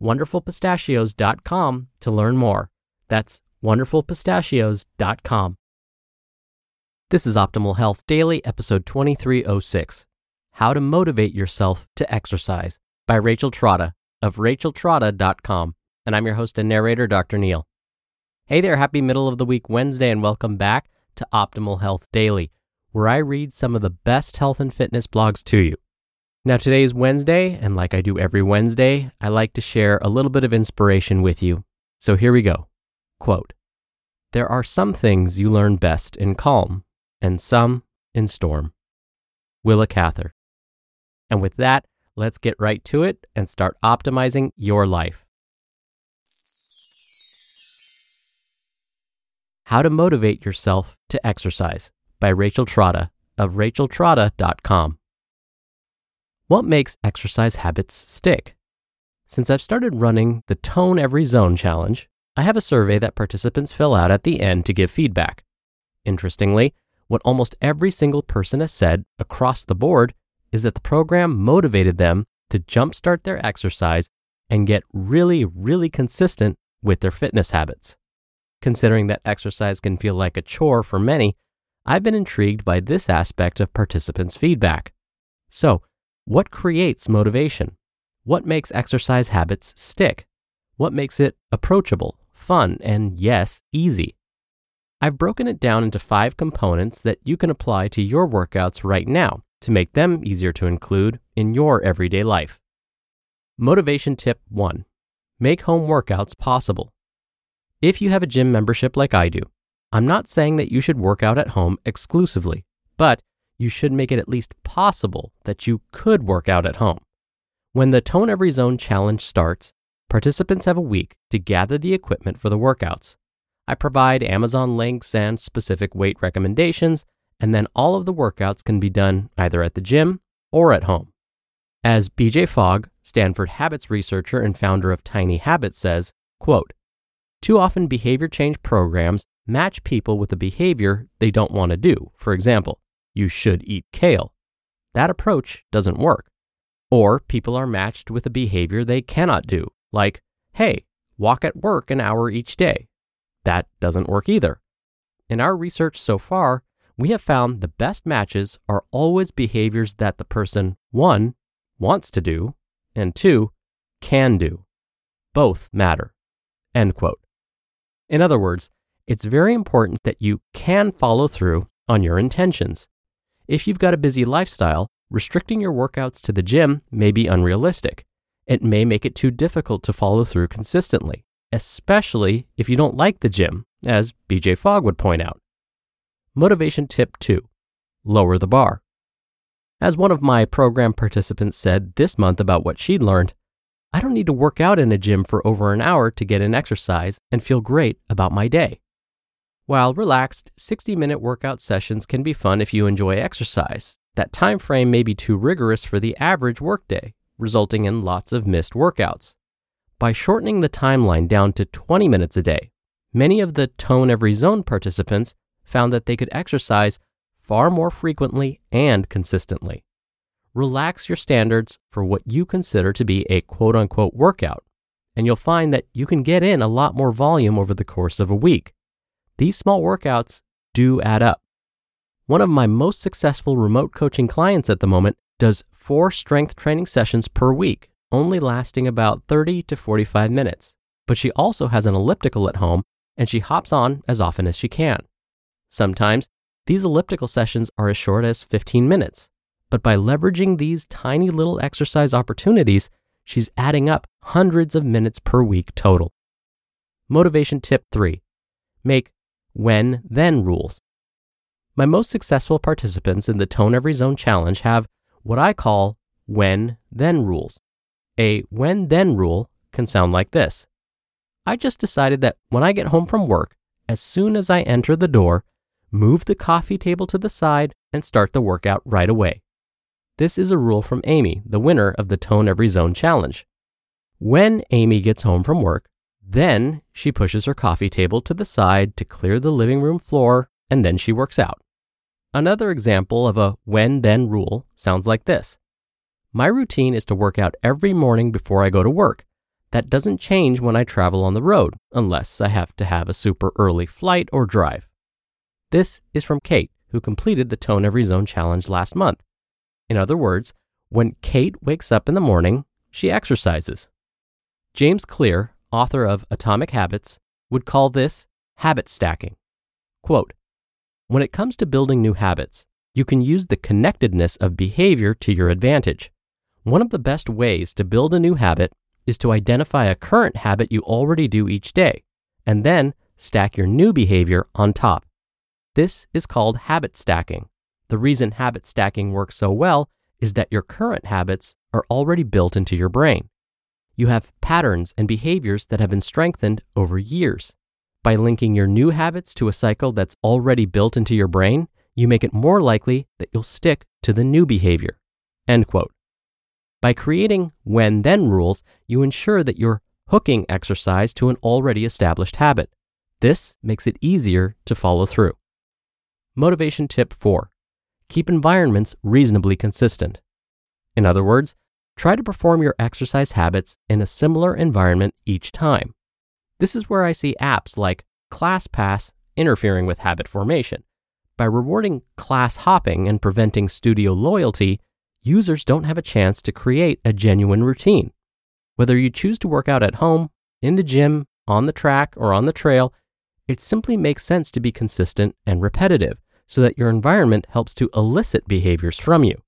wonderfulpistachios.com to learn more. That's wonderfulpistachios.com. This is Optimal Health Daily, episode 2306 How to Motivate Yourself to Exercise by Rachel Trotta of racheltrotta.com. And I'm your host and narrator, Dr. Neal. Hey there, happy middle of the week Wednesday, and welcome back to Optimal Health Daily, where I read some of the best health and fitness blogs to you. Now, today is Wednesday, and like I do every Wednesday, I like to share a little bit of inspiration with you. So here we go. Quote There are some things you learn best in calm, and some in storm. Willa Cather. And with that, let's get right to it and start optimizing your life. How to Motivate Yourself to Exercise by Rachel Trotta of racheltrotta.com. What makes exercise habits stick? Since I've started running the Tone Every Zone challenge, I have a survey that participants fill out at the end to give feedback. Interestingly, what almost every single person has said across the board is that the program motivated them to jumpstart their exercise and get really, really consistent with their fitness habits. Considering that exercise can feel like a chore for many, I've been intrigued by this aspect of participants' feedback. So, what creates motivation? What makes exercise habits stick? What makes it approachable, fun, and yes, easy? I've broken it down into five components that you can apply to your workouts right now to make them easier to include in your everyday life. Motivation tip one make home workouts possible. If you have a gym membership like I do, I'm not saying that you should work out at home exclusively, but you should make it at least possible that you could work out at home. When the Tone Every Zone challenge starts, participants have a week to gather the equipment for the workouts. I provide Amazon links and specific weight recommendations, and then all of the workouts can be done either at the gym or at home. As BJ Fogg, Stanford habits researcher and founder of Tiny Habits says, quote, too often behavior change programs match people with a behavior they don't want to do. For example, you should eat kale. That approach doesn't work. Or people are matched with a behavior they cannot do, like, hey, walk at work an hour each day. That doesn't work either. In our research so far, we have found the best matches are always behaviors that the person, one, wants to do, and two, can do. Both matter. End quote. In other words, it's very important that you can follow through on your intentions. If you've got a busy lifestyle, restricting your workouts to the gym may be unrealistic. It may make it too difficult to follow through consistently, especially if you don't like the gym, as BJ Fogg would point out. Motivation tip 2 Lower the bar. As one of my program participants said this month about what she'd learned, I don't need to work out in a gym for over an hour to get an exercise and feel great about my day. While relaxed, 60 minute workout sessions can be fun if you enjoy exercise, that time frame may be too rigorous for the average workday, resulting in lots of missed workouts. By shortening the timeline down to 20 minutes a day, many of the Tone Every Zone participants found that they could exercise far more frequently and consistently relax your standards for what you consider to be a quote unquote workout, and you'll find that you can get in a lot more volume over the course of a week. These small workouts do add up. One of my most successful remote coaching clients at the moment does four strength training sessions per week, only lasting about 30 to 45 minutes. but she also has an elliptical at home and she hops on as often as she can. Sometimes these elliptical sessions are as short as 15 minutes, but by leveraging these tiny little exercise opportunities, she's adding up hundreds of minutes per week total. Motivation tip three make when then rules. My most successful participants in the Tone Every Zone Challenge have what I call when then rules. A when then rule can sound like this I just decided that when I get home from work, as soon as I enter the door, move the coffee table to the side and start the workout right away. This is a rule from Amy, the winner of the Tone Every Zone Challenge. When Amy gets home from work, then she pushes her coffee table to the side to clear the living room floor and then she works out. Another example of a when then rule sounds like this My routine is to work out every morning before I go to work. That doesn't change when I travel on the road, unless I have to have a super early flight or drive. This is from Kate, who completed the Tone Every Zone challenge last month. In other words, when Kate wakes up in the morning, she exercises. James Clear, author of Atomic Habits, would call this habit stacking. Quote When it comes to building new habits, you can use the connectedness of behavior to your advantage. One of the best ways to build a new habit is to identify a current habit you already do each day, and then stack your new behavior on top. This is called habit stacking. The reason habit stacking works so well is that your current habits are already built into your brain. You have patterns and behaviors that have been strengthened over years. By linking your new habits to a cycle that's already built into your brain, you make it more likely that you'll stick to the new behavior. End quote. By creating when then rules, you ensure that you're hooking exercise to an already established habit. This makes it easier to follow through. Motivation tip four keep environments reasonably consistent. In other words, try to perform your exercise habits in a similar environment each time. This is where I see apps like ClassPass interfering with habit formation. By rewarding class hopping and preventing studio loyalty, users don't have a chance to create a genuine routine. Whether you choose to work out at home, in the gym, on the track, or on the trail, it simply makes sense to be consistent and repetitive so that your environment helps to elicit behaviors from you.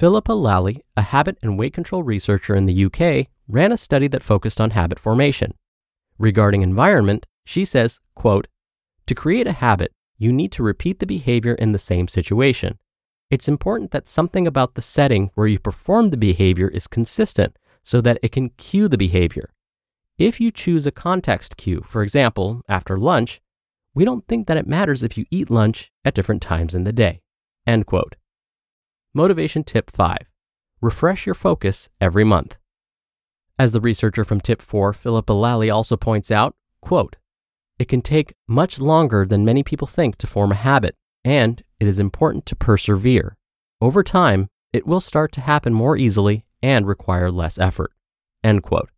Philippa Lally, a habit and weight control researcher in the UK, ran a study that focused on habit formation. Regarding environment, she says, quote, To create a habit, you need to repeat the behavior in the same situation. It's important that something about the setting where you perform the behavior is consistent so that it can cue the behavior. If you choose a context cue, for example, after lunch, we don't think that it matters if you eat lunch at different times in the day. End quote. Motivation tip 5 Refresh your focus every month. As the researcher from tip 4, Philippa Lally, also points out, quote, it can take much longer than many people think to form a habit, and it is important to persevere. Over time, it will start to happen more easily and require less effort. End quote.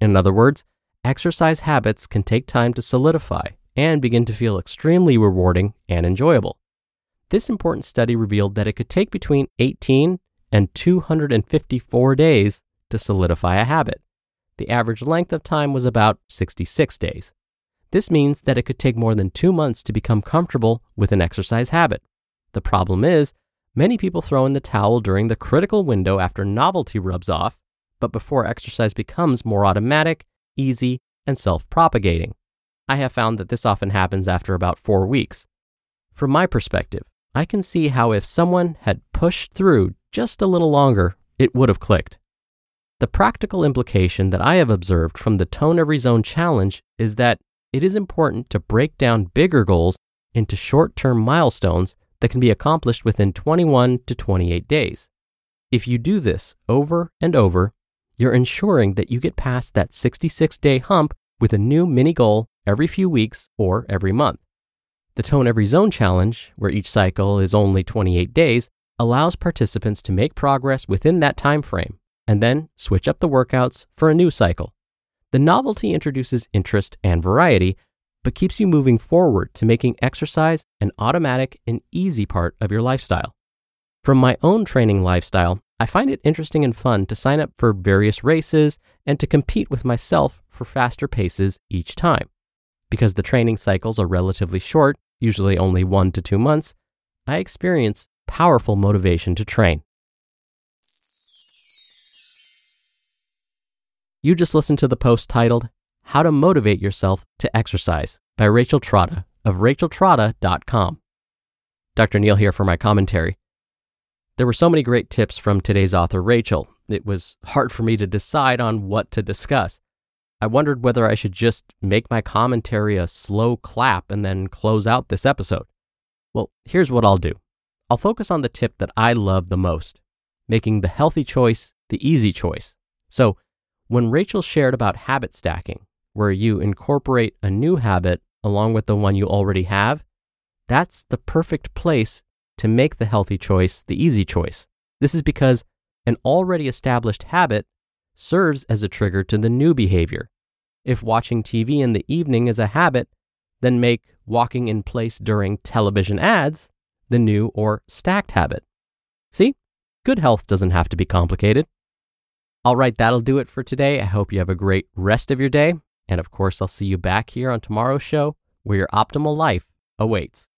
In other words, exercise habits can take time to solidify and begin to feel extremely rewarding and enjoyable. This important study revealed that it could take between 18 and 254 days to solidify a habit. The average length of time was about 66 days. This means that it could take more than two months to become comfortable with an exercise habit. The problem is, many people throw in the towel during the critical window after novelty rubs off, but before exercise becomes more automatic, easy, and self propagating. I have found that this often happens after about four weeks. From my perspective, I can see how if someone had pushed through just a little longer, it would have clicked. The practical implication that I have observed from the Tone Every Zone challenge is that it is important to break down bigger goals into short term milestones that can be accomplished within 21 to 28 days. If you do this over and over, you're ensuring that you get past that 66 day hump with a new mini goal every few weeks or every month. The Tone Every Zone Challenge, where each cycle is only 28 days, allows participants to make progress within that time frame and then switch up the workouts for a new cycle. The novelty introduces interest and variety, but keeps you moving forward to making exercise an automatic and easy part of your lifestyle. From my own training lifestyle, I find it interesting and fun to sign up for various races and to compete with myself for faster paces each time. Because the training cycles are relatively short, usually only one to two months, I experience powerful motivation to train. You just listened to the post titled, How to Motivate Yourself to Exercise by Rachel Trotta of racheltrotta.com. Dr. Neal here for my commentary. There were so many great tips from today's author, Rachel. It was hard for me to decide on what to discuss. I wondered whether I should just make my commentary a slow clap and then close out this episode. Well, here's what I'll do I'll focus on the tip that I love the most, making the healthy choice the easy choice. So, when Rachel shared about habit stacking, where you incorporate a new habit along with the one you already have, that's the perfect place to make the healthy choice the easy choice. This is because an already established habit serves as a trigger to the new behavior. If watching TV in the evening is a habit, then make walking in place during television ads the new or stacked habit. See, good health doesn't have to be complicated. All right, that'll do it for today. I hope you have a great rest of your day. And of course, I'll see you back here on tomorrow's show where your optimal life awaits.